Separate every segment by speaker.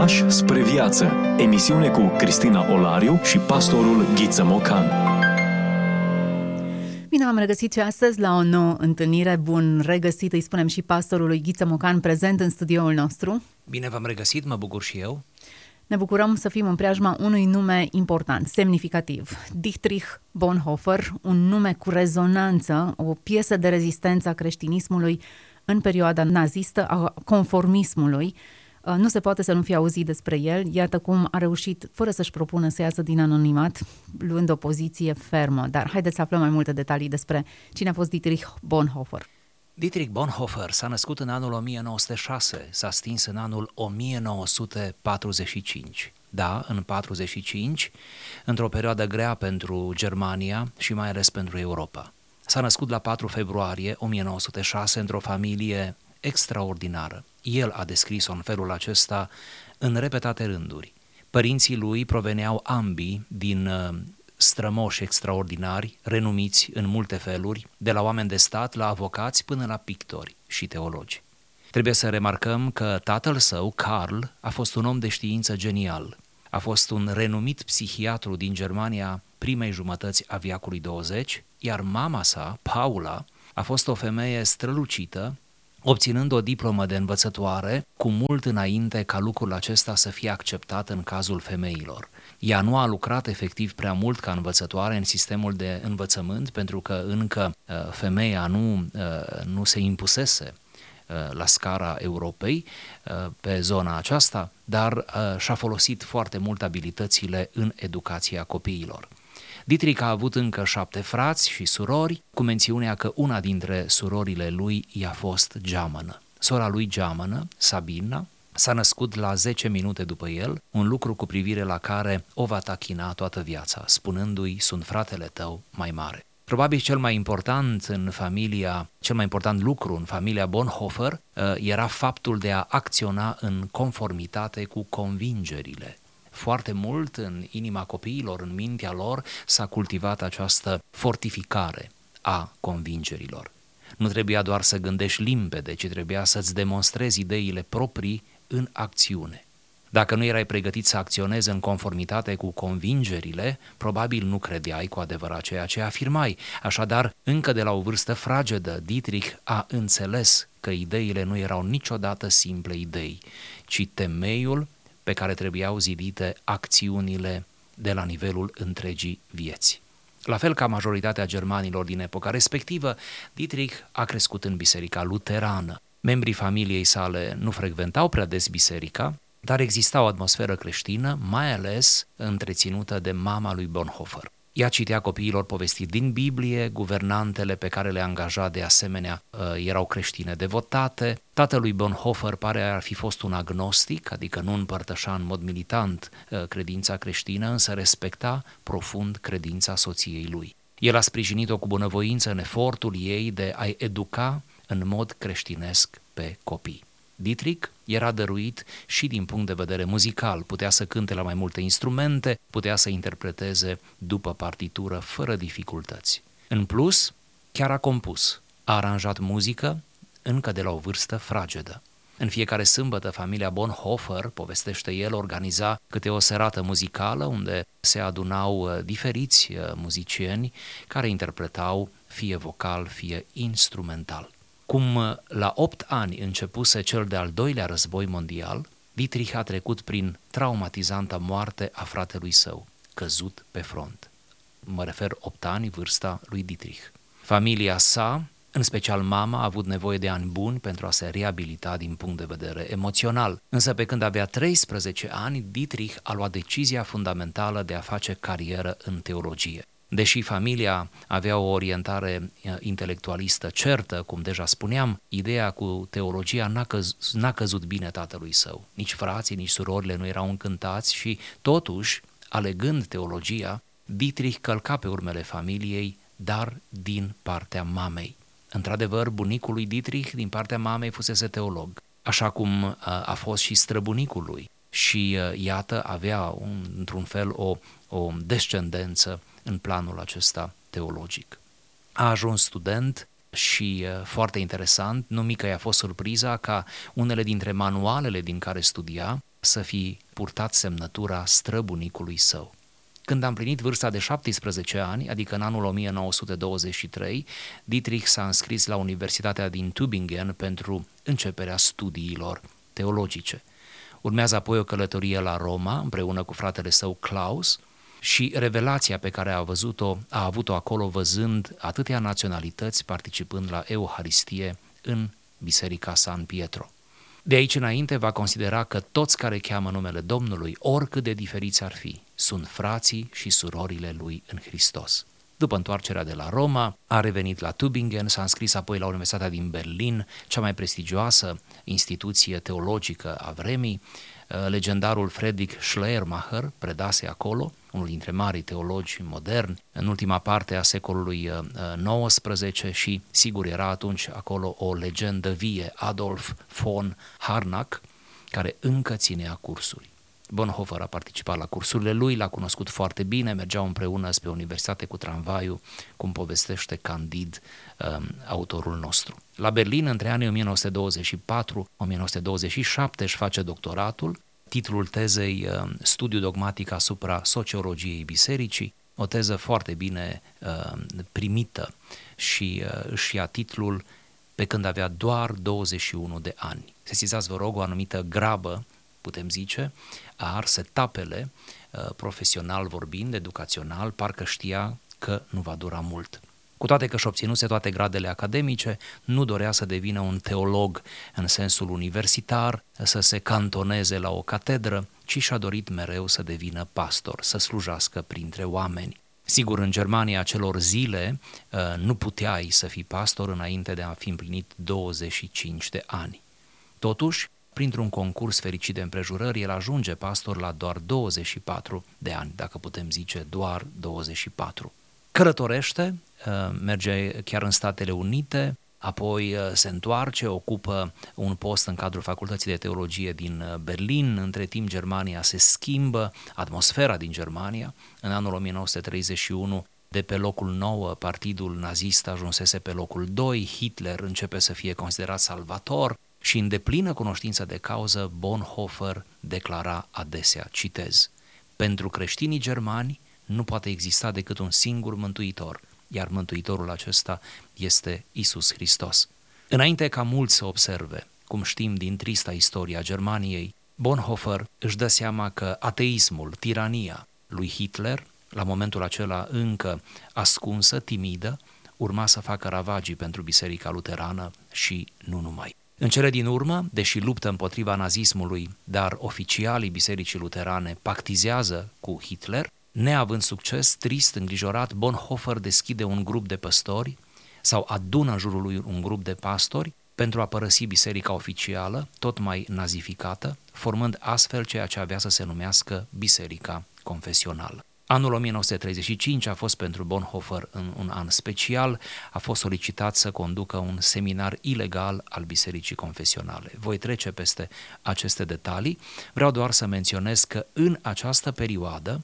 Speaker 1: Pași spre viață. Emisiune cu Cristina Olariu și pastorul Ghiță Mocan.
Speaker 2: Bine am regăsit și astăzi la o nouă întâlnire. Bun regăsit, îi spunem și pastorului Ghiță Mocan prezent în studioul nostru.
Speaker 3: Bine v-am regăsit, mă bucur și eu.
Speaker 2: Ne bucurăm să fim în preajma unui nume important, semnificativ. Dietrich Bonhoeffer, un nume cu rezonanță, o piesă de rezistență a creștinismului în perioada nazistă, a conformismului. Uh, nu se poate să nu fie auzit despre el. Iată cum a reușit, fără să-și propună să iasă din anonimat, luând o poziție fermă. Dar haideți să aflăm mai multe detalii despre cine a fost Dietrich Bonhoeffer.
Speaker 3: Dietrich Bonhoeffer s-a născut în anul 1906, s-a stins în anul 1945. Da, în 45, într-o perioadă grea pentru Germania și mai ales pentru Europa. S-a născut la 4 februarie 1906 într-o familie extraordinară. El a descris-o în felul acesta în repetate rânduri. Părinții lui proveneau ambii din uh, strămoși extraordinari, renumiți în multe feluri, de la oameni de stat, la avocați, până la pictori și teologi. Trebuie să remarcăm că tatăl său, Carl, a fost un om de știință genial. A fost un renumit psihiatru din Germania primei jumătăți a viacului 20, iar mama sa, Paula, a fost o femeie strălucită, obținând o diplomă de învățătoare cu mult înainte ca lucrul acesta să fie acceptat în cazul femeilor. Ea nu a lucrat efectiv prea mult ca învățătoare în sistemul de învățământ pentru că încă uh, femeia nu, uh, nu se impusese uh, la scara Europei pe zona aceasta, dar și-a folosit foarte mult abilitățile în educația copiilor. Dietrich a avut încă șapte frați și surori, cu mențiunea că una dintre surorile lui i-a fost geamănă. Sora lui geamănă, Sabina, s-a născut la 10 minute după el, un lucru cu privire la care o va tachina toată viața, spunându-i, sunt fratele tău mai mare. Probabil cel mai important în familia, cel mai important lucru în familia Bonhoeffer uh, era faptul de a acționa în conformitate cu convingerile foarte mult în inima copiilor, în mintea lor, s-a cultivat această fortificare a convingerilor. Nu trebuia doar să gândești limpede, ci trebuia să-ți demonstrezi ideile proprii în acțiune. Dacă nu erai pregătit să acționezi în conformitate cu convingerile, probabil nu credeai cu adevărat ceea ce afirmai. Așadar, încă de la o vârstă fragedă, Dietrich a înțeles că ideile nu erau niciodată simple idei, ci temeiul pe care trebuiau zidite acțiunile de la nivelul întregii vieți. La fel ca majoritatea germanilor din epoca respectivă, Dietrich a crescut în biserica luterană. Membrii familiei sale nu frecventau prea des biserica, dar exista o atmosferă creștină, mai ales întreținută de mama lui Bonhoeffer. Ea citea copiilor povestiri din Biblie, guvernantele pe care le angaja de asemenea uh, erau creștine devotate. Tatălui Bonhoeffer pare ar fi fost un agnostic, adică nu împărtășa în mod militant uh, credința creștină, însă respecta profund credința soției lui. El a sprijinit-o cu bunăvoință în efortul ei de a educa în mod creștinesc pe copii. Dietrich era dăruit și din punct de vedere muzical, putea să cânte la mai multe instrumente, putea să interpreteze după partitură fără dificultăți. În plus, chiar a compus, a aranjat muzică încă de la o vârstă fragedă. În fiecare sâmbătă, familia Bonhoeffer, povestește el, organiza câte o serată muzicală unde se adunau uh, diferiți uh, muzicieni care interpretau fie vocal, fie instrumental. Cum uh, la opt ani începuse cel de-al doilea război mondial, Dietrich a trecut prin traumatizanta moarte a fratelui său, căzut pe front. Mă refer opt ani, vârsta lui Dietrich. Familia sa, în special mama, a avut nevoie de ani buni pentru a se reabilita din punct de vedere emoțional. Însă pe când avea 13 ani, Dietrich a luat decizia fundamentală de a face carieră în teologie. Deși familia avea o orientare eh, intelectualistă certă, cum deja spuneam, ideea cu teologia n-a, căz, n-a căzut bine tatălui său. Nici frații, nici surorile nu erau încântați și, totuși, alegând teologia, Dietrich călca pe urmele familiei, dar din partea mamei. Într-adevăr, bunicul lui Dietrich din partea mamei fusese teolog, așa cum eh, a fost și străbunicul lui. Și eh, iată, avea un, într-un fel o, o descendență în planul acesta teologic. A ajuns student și foarte interesant, nu mică i-a fost surpriza ca unele dintre manualele din care studia să fi purtat semnătura străbunicului său. Când am plinit vârsta de 17 ani, adică în anul 1923, Dietrich s-a înscris la Universitatea din Tübingen pentru începerea studiilor teologice. Urmează apoi o călătorie la Roma împreună cu fratele său Klaus și revelația pe care a văzut-o, a avut-o acolo văzând atâtea naționalități participând la Euharistie în Biserica San Pietro. De aici înainte va considera că toți care cheamă numele Domnului, oricât de diferiți ar fi, sunt frații și surorile lui în Hristos. După întoarcerea de la Roma, a revenit la Tübingen, s-a înscris apoi la Universitatea din Berlin, cea mai prestigioasă instituție teologică a vremii. Uh, legendarul Friedrich Schleiermacher predase acolo, unul dintre marii teologi moderni, în ultima parte a secolului XIX uh, și, sigur, era atunci acolo o legendă vie, Adolf von Harnack, care încă ținea cursuri. Bonhoeffer a participat la cursurile lui, l-a cunoscut foarte bine, mergeau împreună spre universitate cu tramvaiul, cum povestește Candid, um, autorul nostru. La Berlin, între anii 1924-1927, își face doctoratul, titlul tezei um, Studiu dogmatic asupra sociologiei bisericii, o teză foarte bine um, primită și uh, își ia titlul pe când avea doar 21 de ani. Sesizați, vă rog, o anumită grabă putem zice, a ars etapele, uh, profesional vorbind, educațional, parcă știa că nu va dura mult. Cu toate că și obținuse toate gradele academice, nu dorea să devină un teolog în sensul universitar, să se cantoneze la o catedră, ci și-a dorit mereu să devină pastor, să slujească printre oameni. Sigur, în Germania celor zile uh, nu puteai să fii pastor înainte de a fi împlinit 25 de ani. Totuși, printr-un concurs fericit de împrejurări, el ajunge pastor la doar 24 de ani, dacă putem zice doar 24. Călătorește, uh, merge chiar în Statele Unite, apoi uh, se întoarce, ocupă un post în cadrul Facultății de Teologie din uh, Berlin, între timp Germania se schimbă, atmosfera din Germania, în anul 1931 de pe locul 9, partidul nazist ajunsese pe locul 2, Hitler începe să fie considerat salvator, și în deplină cunoștință de cauză, Bonhoeffer declara adesea, citez, Pentru creștinii germani nu poate exista decât un singur mântuitor, iar mântuitorul acesta este Isus Hristos. Înainte ca mulți să observe, cum știm din trista istoria Germaniei, Bonhoeffer își dă seama că ateismul, tirania lui Hitler, la momentul acela încă ascunsă, timidă, urma să facă ravagii pentru Biserica Luterană și nu numai. În cele din urmă, deși luptă împotriva nazismului, dar oficialii Bisericii Luterane pactizează cu Hitler, neavând succes, trist, îngrijorat, Bonhoeffer deschide un grup de păstori sau adună în jurul lui un grup de pastori pentru a părăsi biserica oficială, tot mai nazificată, formând astfel ceea ce avea să se numească biserica confesională. Anul 1935 a fost pentru Bonhoeffer în un an special, a fost solicitat să conducă un seminar ilegal al Bisericii Confesionale. Voi trece peste aceste detalii, vreau doar să menționez că în această perioadă,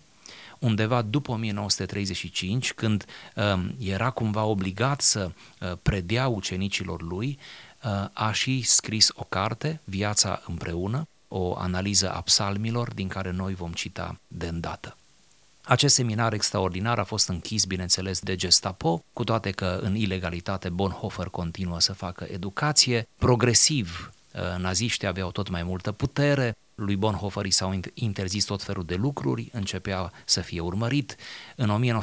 Speaker 3: undeva după 1935, când uh, era cumva obligat să uh, predea ucenicilor lui, uh, a și scris o carte, Viața împreună, o analiză a psalmilor din care noi vom cita de îndată. Acest seminar extraordinar a fost închis, bineînțeles, de Gestapo, cu toate că în ilegalitate Bonhoeffer continuă să facă educație. Progresiv, uh, naziștii aveau tot mai multă putere, lui Bonhoeffer i s-au interzis tot felul de lucruri, începea să fie urmărit. În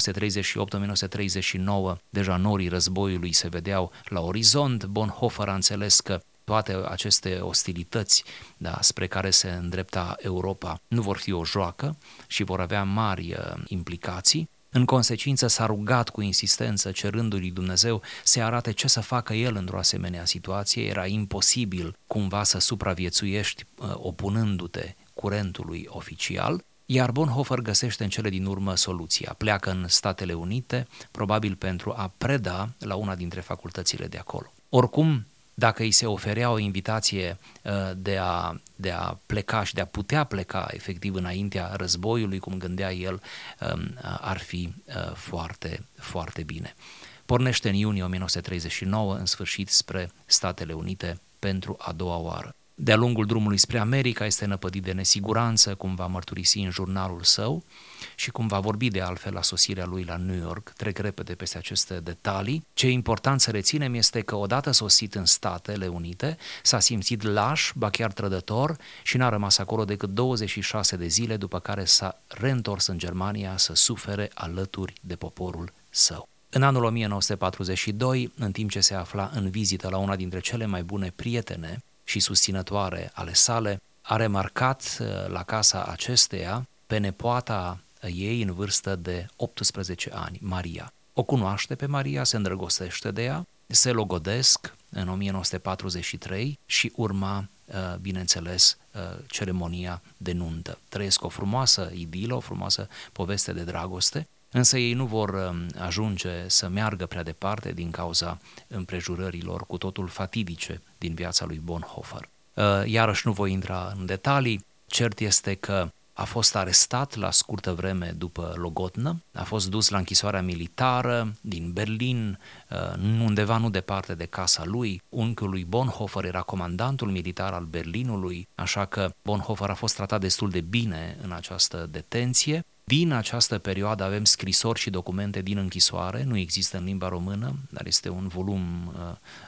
Speaker 3: 1938-1939, deja norii războiului se vedeau la orizont. Bonhoeffer a înțeles că toate aceste ostilități da, spre care se îndrepta Europa nu vor fi o joacă și vor avea mari uh, implicații. În consecință s-a rugat cu insistență cerându-lui Dumnezeu să arate ce să facă el într-o asemenea situație. Era imposibil cumva să supraviețuiești uh, opunându-te curentului oficial, iar Bonhoeffer găsește în cele din urmă soluția. Pleacă în Statele Unite, probabil pentru a preda la una dintre facultățile de acolo. Oricum, dacă îi se oferea o invitație uh, de a, de a pleca și de a putea pleca efectiv înaintea războiului, cum gândea el, um, ar fi uh, foarte, foarte bine. Pornește în iunie 1939, în sfârșit, spre Statele Unite pentru a doua oară. De-a lungul drumului spre America este năpădit de nesiguranță, cum va mărturisi în jurnalul său și cum va vorbi de altfel la sosirea lui la New York. Trec repede peste aceste detalii. Ce e important să reținem este că odată sosit în Statele Unite, s-a simțit laș, ba chiar trădător și n-a rămas acolo decât 26 de zile, după care s-a reîntors în Germania să sufere alături de poporul său. În anul 1942, în timp ce se afla în vizită la una dintre cele mai bune prietene și susținătoare ale sale, a remarcat uh, la casa acesteia pe nepoata ei în vârstă de 18 ani, Maria. O cunoaște pe Maria, se îndrăgostește de ea, se logodesc în 1943 și urma, uh, bineînțeles, uh, ceremonia de nuntă. Trăiesc o frumoasă idilă, o frumoasă poveste de dragoste, însă ei nu vor um, ajunge să meargă prea departe din cauza împrejurărilor cu totul fatidice din viața lui Bonhoeffer. Uh, iarăși nu voi intra în detalii, cert este că a fost arestat la scurtă vreme după Logotnă, a fost dus la închisoarea militară din Berlin, uh, undeva nu departe de casa lui. Unchiul lui Bonhoeffer era comandantul militar al Berlinului, așa că Bonhoeffer a fost tratat destul de bine în această detenție. Din această perioadă avem scrisori și documente din închisoare, nu există în limba română, dar este un volum uh,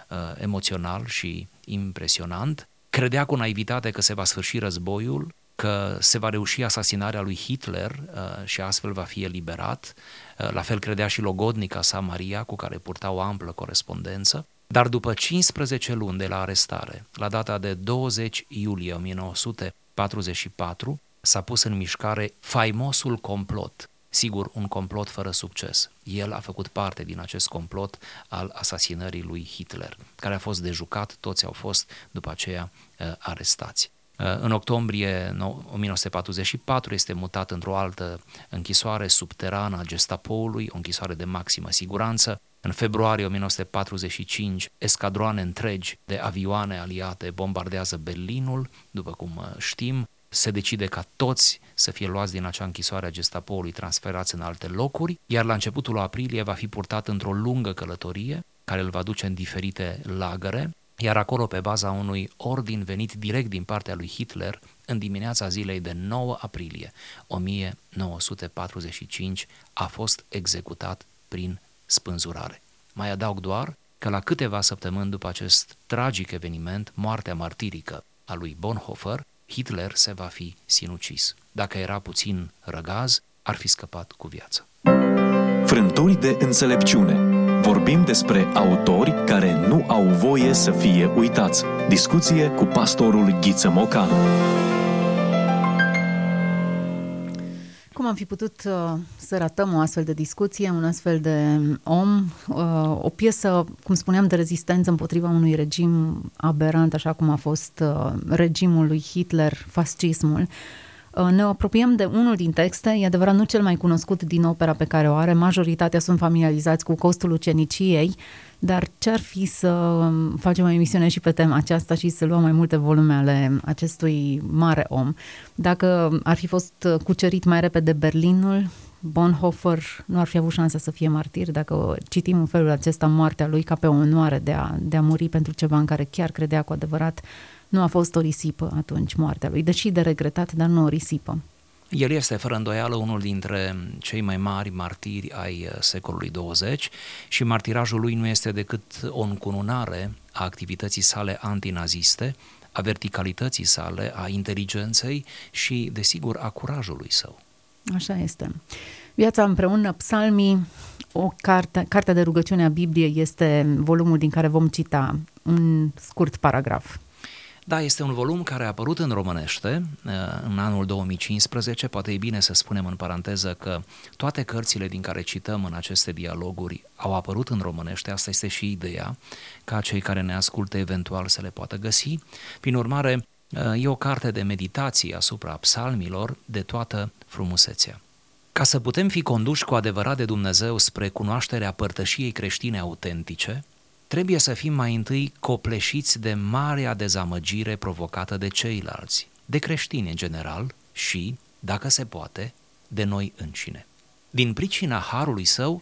Speaker 3: uh, emoțional și impresionant. Credea cu naivitate că se va sfârși războiul, că se va reuși asasinarea lui Hitler uh, și astfel va fi eliberat. Uh, la fel credea și logodnica sa Maria, cu care purta o amplă corespondență. Dar după 15 luni de la arestare, la data de 20 iulie 1944, s-a pus în mișcare faimosul complot. Sigur, un complot fără succes. El a făcut parte din acest complot al asasinării lui Hitler, care a fost dejucat, toți au fost după aceea uh, arestați. Uh, în octombrie 1944 este mutat într-o altă închisoare subterană a gestapoului, o închisoare de maximă siguranță. În februarie 1945, escadroane întregi de avioane aliate bombardează Berlinul, după cum uh, știm. Se decide ca toți să fie luați din acea închisoare a gestapoului, transferați în alte locuri, iar la începutul aprilie va fi purtat într-o lungă călătorie, care îl va duce în diferite lagăre, iar acolo, pe baza unui ordin venit direct din partea lui Hitler, în dimineața zilei de 9 aprilie 1945, a fost executat prin spânzurare. Mai adaug doar că la câteva săptămâni după acest tragic eveniment, moartea martirică a lui Bonhoeffer, Hitler se va fi sinucis. Dacă era puțin răgaz, ar fi scăpat cu viață.
Speaker 1: Frânturi de înțelepciune Vorbim despre autori care nu au voie să fie uitați. Discuție cu pastorul Ghiță Mocanu.
Speaker 2: Cum am fi putut uh, să ratăm o astfel de discuție, un astfel de om, uh, o piesă, cum spuneam, de rezistență împotriva unui regim aberant, așa cum a fost uh, regimul lui Hitler, fascismul, uh, Uh, ne apropiem de unul din texte, e adevărat nu cel mai cunoscut din opera pe care o are, majoritatea sunt familiarizați cu costul uceniciei, dar ce-ar fi să um, facem o emisiune și pe tema aceasta și să luăm mai multe volume ale acestui mare om? Dacă ar fi fost cucerit mai repede Berlinul, Bonhoeffer nu ar fi avut șansa să fie martir. Dacă citim în felul acesta moartea lui ca pe o onoare de a, de a muri pentru ceva în care chiar credea cu adevărat nu a fost o risipă atunci moartea lui, deși de regretat, dar nu o risipă.
Speaker 3: El este, fără îndoială, unul dintre cei mai mari martiri ai uh, secolului 20 și martirajul lui nu este decât o încununare a activității sale antinaziste, a verticalității sale, a inteligenței și, desigur, a curajului său.
Speaker 2: Așa este. Viața împreună, psalmii, o carte, cartea de rugăciune a Bibliei este volumul din care vom cita un scurt paragraf.
Speaker 3: Da, este un volum care a apărut în românește uh, în anul 2015, poate e bine să spunem în paranteză că toate cărțile din care cităm în aceste dialoguri au apărut în românește, asta este și ideea, ca cei care ne ascultă eventual să le poată găsi. Prin urmare, uh, e o carte de meditații asupra psalmilor de toată frumusețea. Ca să putem fi conduși cu adevărat de Dumnezeu spre cunoașterea părtășiei creștine autentice, trebuie să fim mai întâi copleșiți de marea dezamăgire provocată de ceilalți, de creștini în general și, dacă se poate, de noi înșine. Din pricina harului său,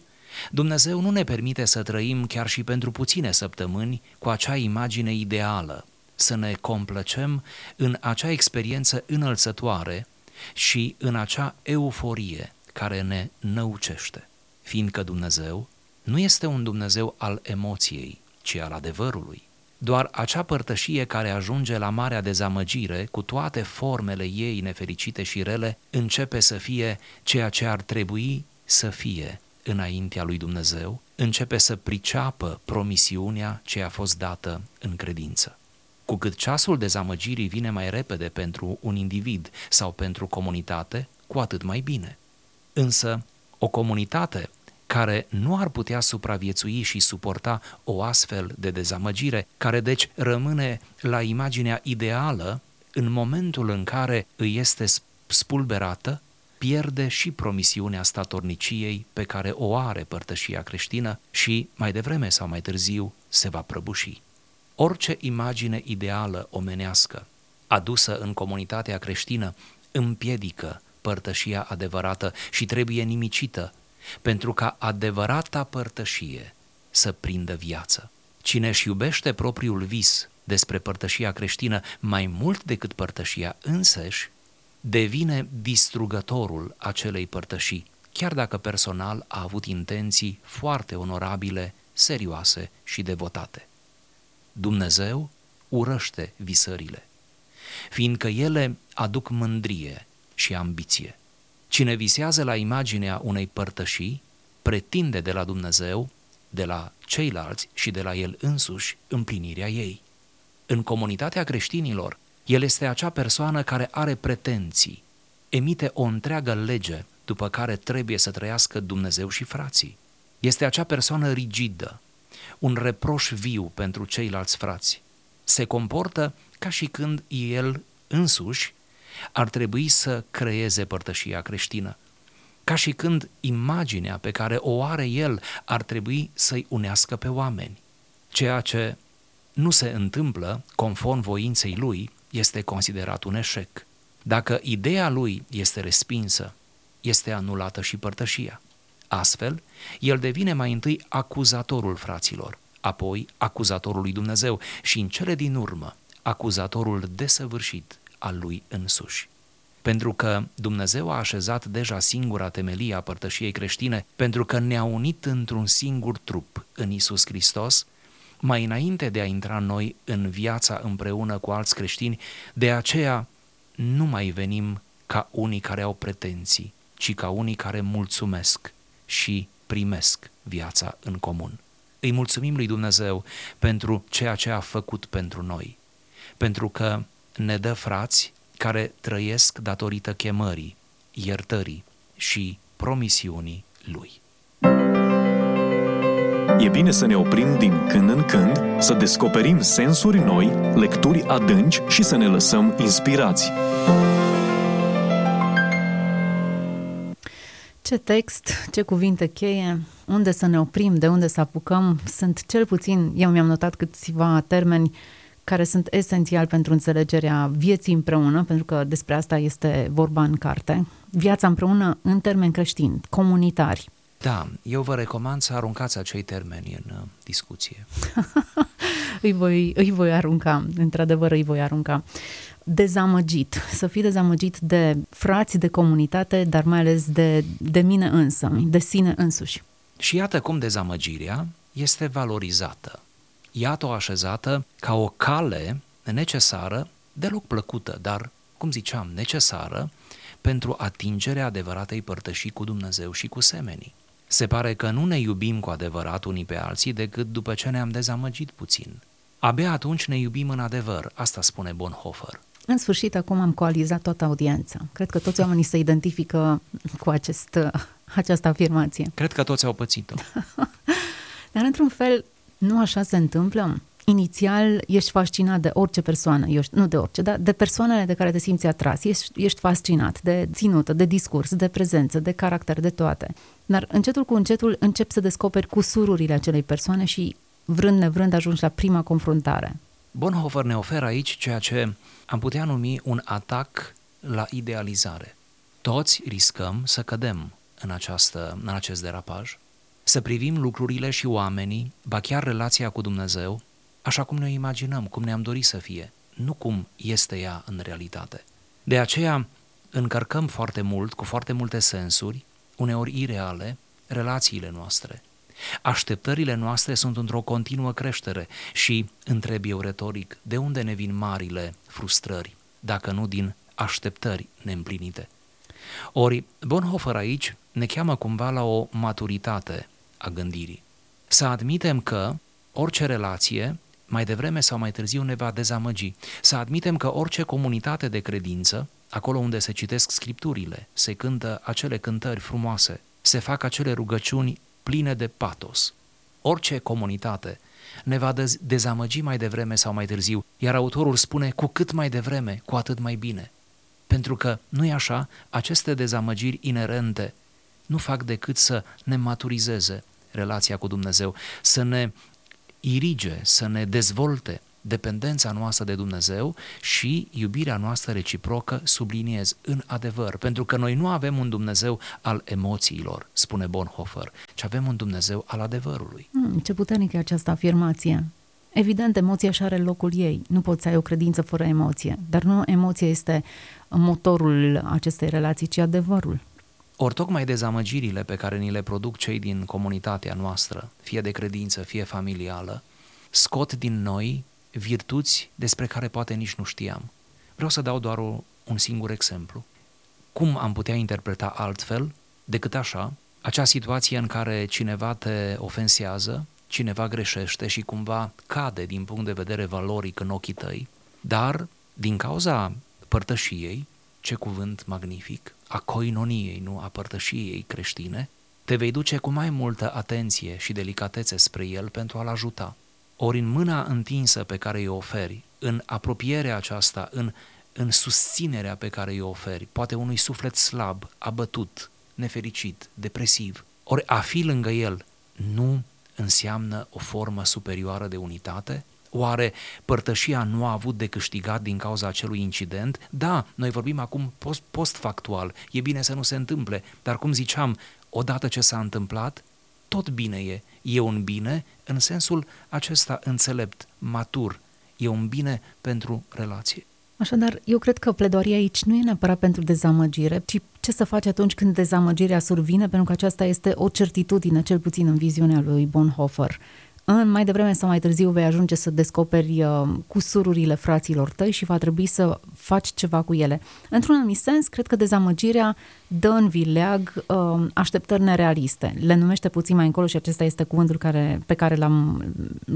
Speaker 3: Dumnezeu nu ne permite să trăim chiar și pentru puține săptămâni cu acea imagine ideală, să ne complăcem în acea experiență înălțătoare și în acea euforie care ne năucește, fiindcă Dumnezeu nu este un Dumnezeu al emoției, ci al adevărului. Doar acea părtășie care ajunge la marea dezamăgire, cu toate formele ei nefericite și rele, începe să fie ceea ce ar trebui să fie înaintea lui Dumnezeu, începe să priceapă promisiunea ce a fost dată în credință. Cu cât ceasul dezamăgirii vine mai repede pentru un individ sau pentru comunitate, cu atât mai bine. Însă, o comunitate care nu ar putea supraviețui și suporta o astfel de dezamăgire, care deci rămâne la imaginea ideală în momentul în care îi este spulberată, pierde și promisiunea statorniciei pe care o are părtășia creștină și, mai devreme sau mai târziu, se va prăbuși. Orice imagine ideală omenească adusă în comunitatea creștină împiedică părtășia adevărată și trebuie nimicită pentru ca adevărata părtășie să prindă viață. Cine își iubește propriul vis despre părtășia creștină mai mult decât părtășia însăși, devine distrugătorul acelei părtășii, chiar dacă personal a avut intenții foarte onorabile, serioase și devotate. Dumnezeu urăște visările, fiindcă ele aduc mândrie și ambiție. Cine visează la imaginea unei părtășii, pretinde de la Dumnezeu, de la ceilalți și de la el însuși împlinirea ei. În comunitatea creștinilor, el este acea persoană care are pretenții, emite o întreagă lege după care trebuie să trăiască Dumnezeu și frații. Este acea persoană rigidă, un reproș viu pentru ceilalți frați. Se comportă ca și când el însuși ar trebui să creeze părtășia creștină, ca și când imaginea pe care o are el ar trebui să-i unească pe oameni. Ceea ce nu se întâmplă conform voinței lui este considerat un eșec. Dacă ideea lui este respinsă, este anulată și părtășia. Astfel, el devine mai întâi acuzatorul fraților, apoi acuzatorul lui Dumnezeu și în cele din urmă acuzatorul desăvârșit al lui însuși. Pentru că Dumnezeu a așezat deja singura temelie a părtășiei creștine, pentru că ne-a unit într-un singur trup în Isus Hristos, mai înainte de a intra noi în viața împreună cu alți creștini, de aceea nu mai venim ca unii care au pretenții, ci ca unii care mulțumesc și primesc viața în comun. Îi mulțumim lui Dumnezeu pentru ceea ce a făcut pentru noi, pentru că ne dă frați care trăiesc datorită chemării, iertării și promisiunii Lui.
Speaker 1: E bine să ne oprim din când în când, să descoperim sensuri noi, lecturi adânci și să ne lăsăm inspirați.
Speaker 2: Ce text, ce cuvinte cheie, unde să ne oprim, de unde să apucăm, sunt cel puțin, eu mi-am notat câțiva termeni care sunt esențiali pentru înțelegerea vieții împreună, pentru că despre asta este vorba în carte. Viața împreună în termeni creștini, comunitari.
Speaker 3: Da, eu vă recomand să aruncați acei termeni în uh, discuție.
Speaker 2: îi, voi, îi voi arunca, într-adevăr îi voi arunca. Dezamăgit, să fii dezamăgit de frați, de comunitate, dar mai ales de, de mine însă, de sine însuși.
Speaker 3: Și iată cum dezamăgirea este valorizată iată-o așezată ca o cale necesară, deloc plăcută, dar, cum ziceam, necesară pentru atingerea adevăratei părtășii cu Dumnezeu și cu semenii. Se pare că nu ne iubim cu adevărat unii pe alții decât după ce ne-am dezamăgit puțin. Abia atunci ne iubim în adevăr, asta spune Bonhoeffer.
Speaker 2: În sfârșit, acum am coalizat toată audiența. Cred că toți oamenii se identifică cu acest, această afirmație.
Speaker 3: Cred că toți au pățit-o.
Speaker 2: Dar, într-un fel, nu așa se întâmplă? Inițial ești fascinat de orice persoană, ești, nu de orice, dar de persoanele de care te simți atras. Ești, ești fascinat de ținută, de discurs, de prezență, de caracter, de toate. Dar încetul cu încetul începi să descoperi cusururile acelei persoane și vrând nevrând ajungi la prima confruntare.
Speaker 3: Bonhoeffer ne oferă aici ceea ce am putea numi un atac la idealizare. Toți riscăm să cădem în, această, în acest derapaj să privim lucrurile și oamenii, ba chiar relația cu Dumnezeu, așa cum ne imaginăm, cum ne-am dorit să fie, nu cum este ea în realitate. De aceea încărcăm foarte mult, cu foarte multe sensuri, uneori ireale, relațiile noastre. Așteptările noastre sunt într-o continuă creștere și întreb eu retoric, de unde ne vin marile frustrări, dacă nu din așteptări neîmplinite? Ori Bonhoeffer aici ne cheamă cumva la o maturitate a gândirii. Să admitem că orice relație, mai devreme sau mai târziu, ne va dezamăgi. Să admitem că orice comunitate de credință, acolo unde se citesc scripturile, se cântă acele cântări frumoase, se fac acele rugăciuni pline de patos. Orice comunitate ne va dezamăgi mai devreme sau mai târziu, iar autorul spune cu cât mai devreme, cu atât mai bine. Pentru că, nu-i așa, aceste dezamăgiri inerente nu fac decât să ne maturizeze relația cu Dumnezeu, să ne irige, să ne dezvolte dependența noastră de Dumnezeu și iubirea noastră reciprocă, subliniez, în adevăr. Pentru că noi nu avem un Dumnezeu al emoțiilor, spune Bonhoeffer, ci avem un Dumnezeu al adevărului.
Speaker 2: Hmm, ce puternică e această afirmație. Evident, emoția și are locul ei. Nu poți să ai o credință fără emoție. Dar nu emoția este motorul acestei relații, ci adevărul.
Speaker 3: Ori tocmai dezamăgirile pe care ni le produc cei din comunitatea noastră, fie de credință, fie familială, scot din noi virtuți despre care poate nici nu știam. Vreau să dau doar o, un singur exemplu. Cum am putea interpreta altfel decât așa, acea situație în care cineva te ofensează, cineva greșește și cumva cade din punct de vedere valoric în ochii tăi, dar din cauza părtășiei, ce cuvânt magnific, a coinoniei, nu a părtășiei creștine, te vei duce cu mai multă atenție și delicatețe spre el pentru a-l ajuta. Ori în mâna întinsă pe care îi oferi, în apropierea aceasta, în, în susținerea pe care îi oferi, poate unui suflet slab, abătut, nefericit, depresiv, ori a fi lângă el nu înseamnă o formă superioară de unitate? Oare părtășia nu a avut de câștigat din cauza acelui incident? Da, noi vorbim acum post, post-factual, e bine să nu se întâmple, dar cum ziceam, odată ce s-a întâmplat, tot bine e. E un bine în sensul acesta înțelept, matur. E un bine pentru relație.
Speaker 2: Așadar, eu cred că pledoaria aici nu e neapărat pentru dezamăgire, ci ce să faci atunci când dezamăgirea survine, pentru că aceasta este o certitudine, cel puțin în viziunea lui Bonhoeffer. În mai devreme sau mai târziu vei ajunge să descoperi uh, cusururile fraților tăi și va trebui să faci ceva cu ele. Într-un anumit sens, cred că dezamăgirea dă în vileag uh, așteptări nerealiste. Le numește puțin mai încolo și acesta este cuvântul care, pe care l-am,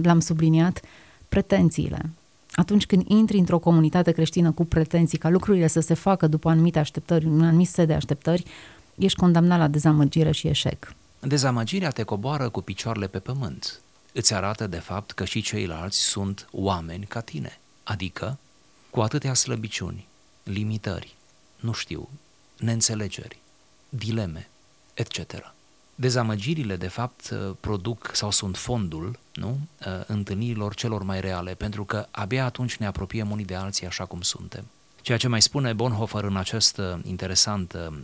Speaker 2: l-am subliniat, pretențiile. Atunci când intri într-o comunitate creștină cu pretenții ca lucrurile să se facă după anumite așteptări, un anumit set de așteptări, ești condamnat la dezamăgire și eșec.
Speaker 3: Dezamăgirea te coboară cu picioarele pe pământ îți arată de fapt că și ceilalți sunt oameni ca tine, adică cu atâtea slăbiciuni, limitări, nu știu, neînțelegeri, dileme, etc. Dezamăgirile, de fapt, produc sau sunt fondul nu? întâlnirilor celor mai reale, pentru că abia atunci ne apropiem unii de alții așa cum suntem. Ceea ce mai spune Bonhoeffer în acest interesant uh,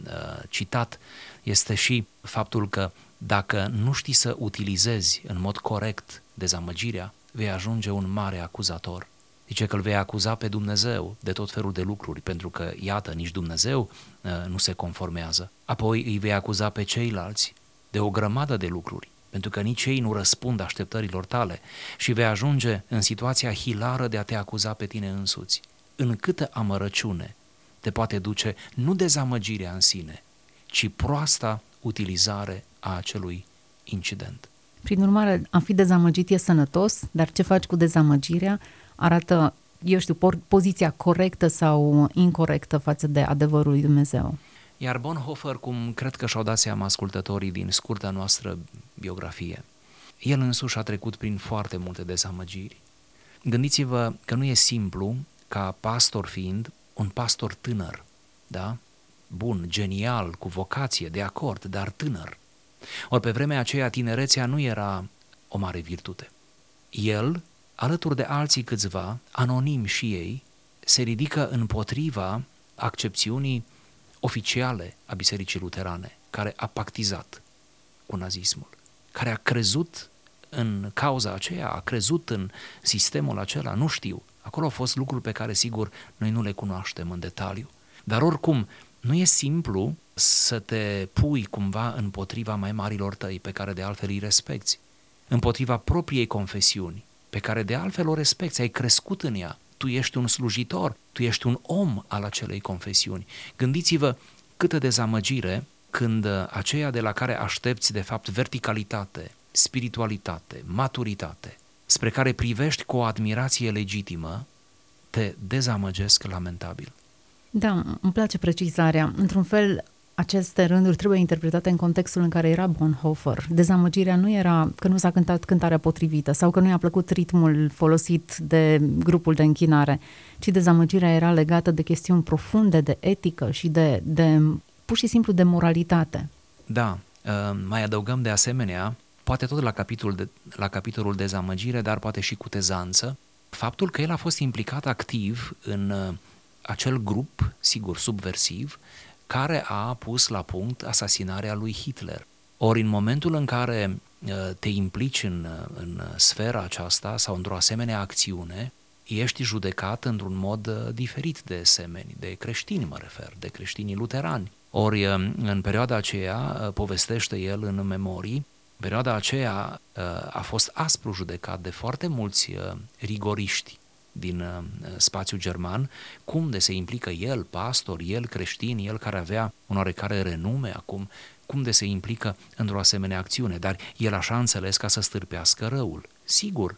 Speaker 3: citat este și faptul că dacă nu știi să utilizezi în mod corect dezamăgirea, vei ajunge un mare acuzator. Zice că îl vei acuza pe Dumnezeu de tot felul de lucruri, pentru că, iată, nici Dumnezeu uh, nu se conformează. Apoi îi vei acuza pe ceilalți de o grămadă de lucruri, pentru că nici ei nu răspund așteptărilor tale și vei ajunge în situația hilară de a te acuza pe tine însuți. În câtă amărăciune te poate duce nu dezamăgirea în sine, ci proasta utilizare a acelui incident.
Speaker 2: Prin urmare, a fi dezamăgit e sănătos, dar ce faci cu dezamăgirea arată, eu știu, poziția corectă sau incorrectă față de adevărul lui Dumnezeu.
Speaker 3: Iar Bonhoeffer, cum cred că și-au dat seama ascultătorii din scurta noastră biografie, el însuși a trecut prin foarte multe dezamăgiri. Gândiți-vă că nu e simplu ca pastor fiind un pastor tânăr, da? Bun, genial, cu vocație, de acord, dar tânăr. Ori pe vremea aceea tinerețea nu era o mare virtute. El, alături de alții câțiva, anonim și ei, se ridică împotriva accepțiunii oficiale a Bisericii Luterane, care a pactizat cu nazismul, care a crezut în cauza aceea, a crezut în sistemul acela, nu știu. Acolo au fost lucruri pe care, sigur, noi nu le cunoaștem în detaliu. Dar oricum, nu e simplu să te pui cumva împotriva mai marilor tăi, pe care de altfel îi respecti, împotriva propriei confesiuni, pe care de altfel o respecti, ai crescut în ea, tu ești un slujitor, tu ești un om al acelei confesiuni. Gândiți-vă câtă dezamăgire când aceea de la care aștepți de fapt verticalitate, spiritualitate, maturitate, spre care privești cu o admirație legitimă, te dezamăgesc lamentabil.
Speaker 2: Da, îmi place precizarea. Într-un fel, aceste rânduri trebuie interpretate în contextul în care era Bonhoeffer. Dezamăgirea nu era că nu s-a cântat cântarea potrivită sau că nu i-a plăcut ritmul folosit de grupul de închinare, ci dezamăgirea era legată de chestiuni profunde de etică și de, de pur și simplu de moralitate.
Speaker 3: Da, uh, mai adăugăm de asemenea, poate tot la capitolul, de, la capitolul dezamăgire, dar poate și cu tezanță, faptul că el a fost implicat activ în uh, acel grup, sigur, subversiv, care a pus la punct asasinarea lui Hitler. Ori în momentul în care uh, te implici în, uh, în sfera aceasta sau într-o asemenea acțiune, ești judecat într-un mod uh, diferit de semeni, de creștini mă refer, de creștinii luterani. Ori în perioada aceea, povestește el în memorii, perioada aceea a fost aspru judecat de foarte mulți rigoriști din uh, spațiul german, cum de se implică el, pastor, el creștin, el care avea un oarecare renume acum, cum de se implică într-o asemenea acțiune, dar el așa înțeles ca să stârpească răul. Sigur,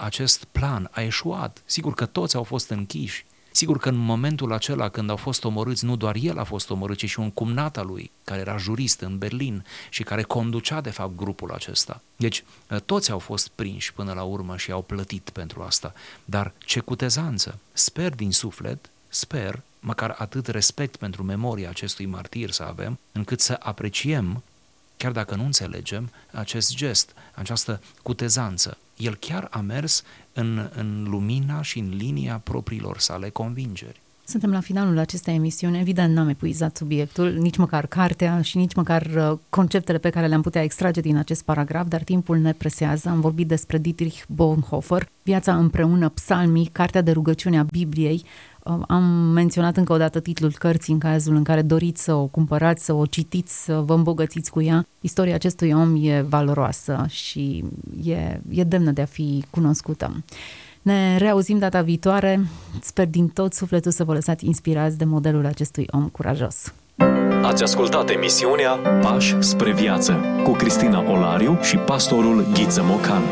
Speaker 3: acest plan a eșuat, sigur că toți au fost închiși, Sigur că în momentul acela când au fost omorâți, nu doar el a fost omorât, ci și un cumnat al lui, care era jurist în Berlin și care conducea de fapt grupul acesta. Deci toți au fost prinși până la urmă și au plătit pentru asta. Dar ce cutezanță! Sper din suflet, sper, măcar atât respect pentru memoria acestui martir să avem, încât să apreciem chiar dacă nu înțelegem acest gest, această cutezanță. El chiar a mers în, în lumina și în linia propriilor sale convingeri.
Speaker 2: Suntem la finalul acestei emisiuni. Evident, n-am epuizat subiectul, nici măcar cartea și nici măcar uh, conceptele pe care le-am putea extrage din acest paragraf, dar timpul ne presează. Am vorbit despre Dietrich Bonhoeffer, Viața împreună, psalmii, cartea de rugăciune a Bibliei, am menționat încă o dată titlul cărții în cazul în care doriți să o cumpărați, să o citiți, să vă îmbogățiți cu ea. Istoria acestui om e valoroasă și e, e demnă de a fi cunoscută. Ne reauzim data viitoare. Sper din tot sufletul să vă lăsați inspirați de modelul acestui om curajos.
Speaker 1: Ați ascultat emisiunea Pași spre viață cu Cristina Olariu și pastorul Ghiță Mocan.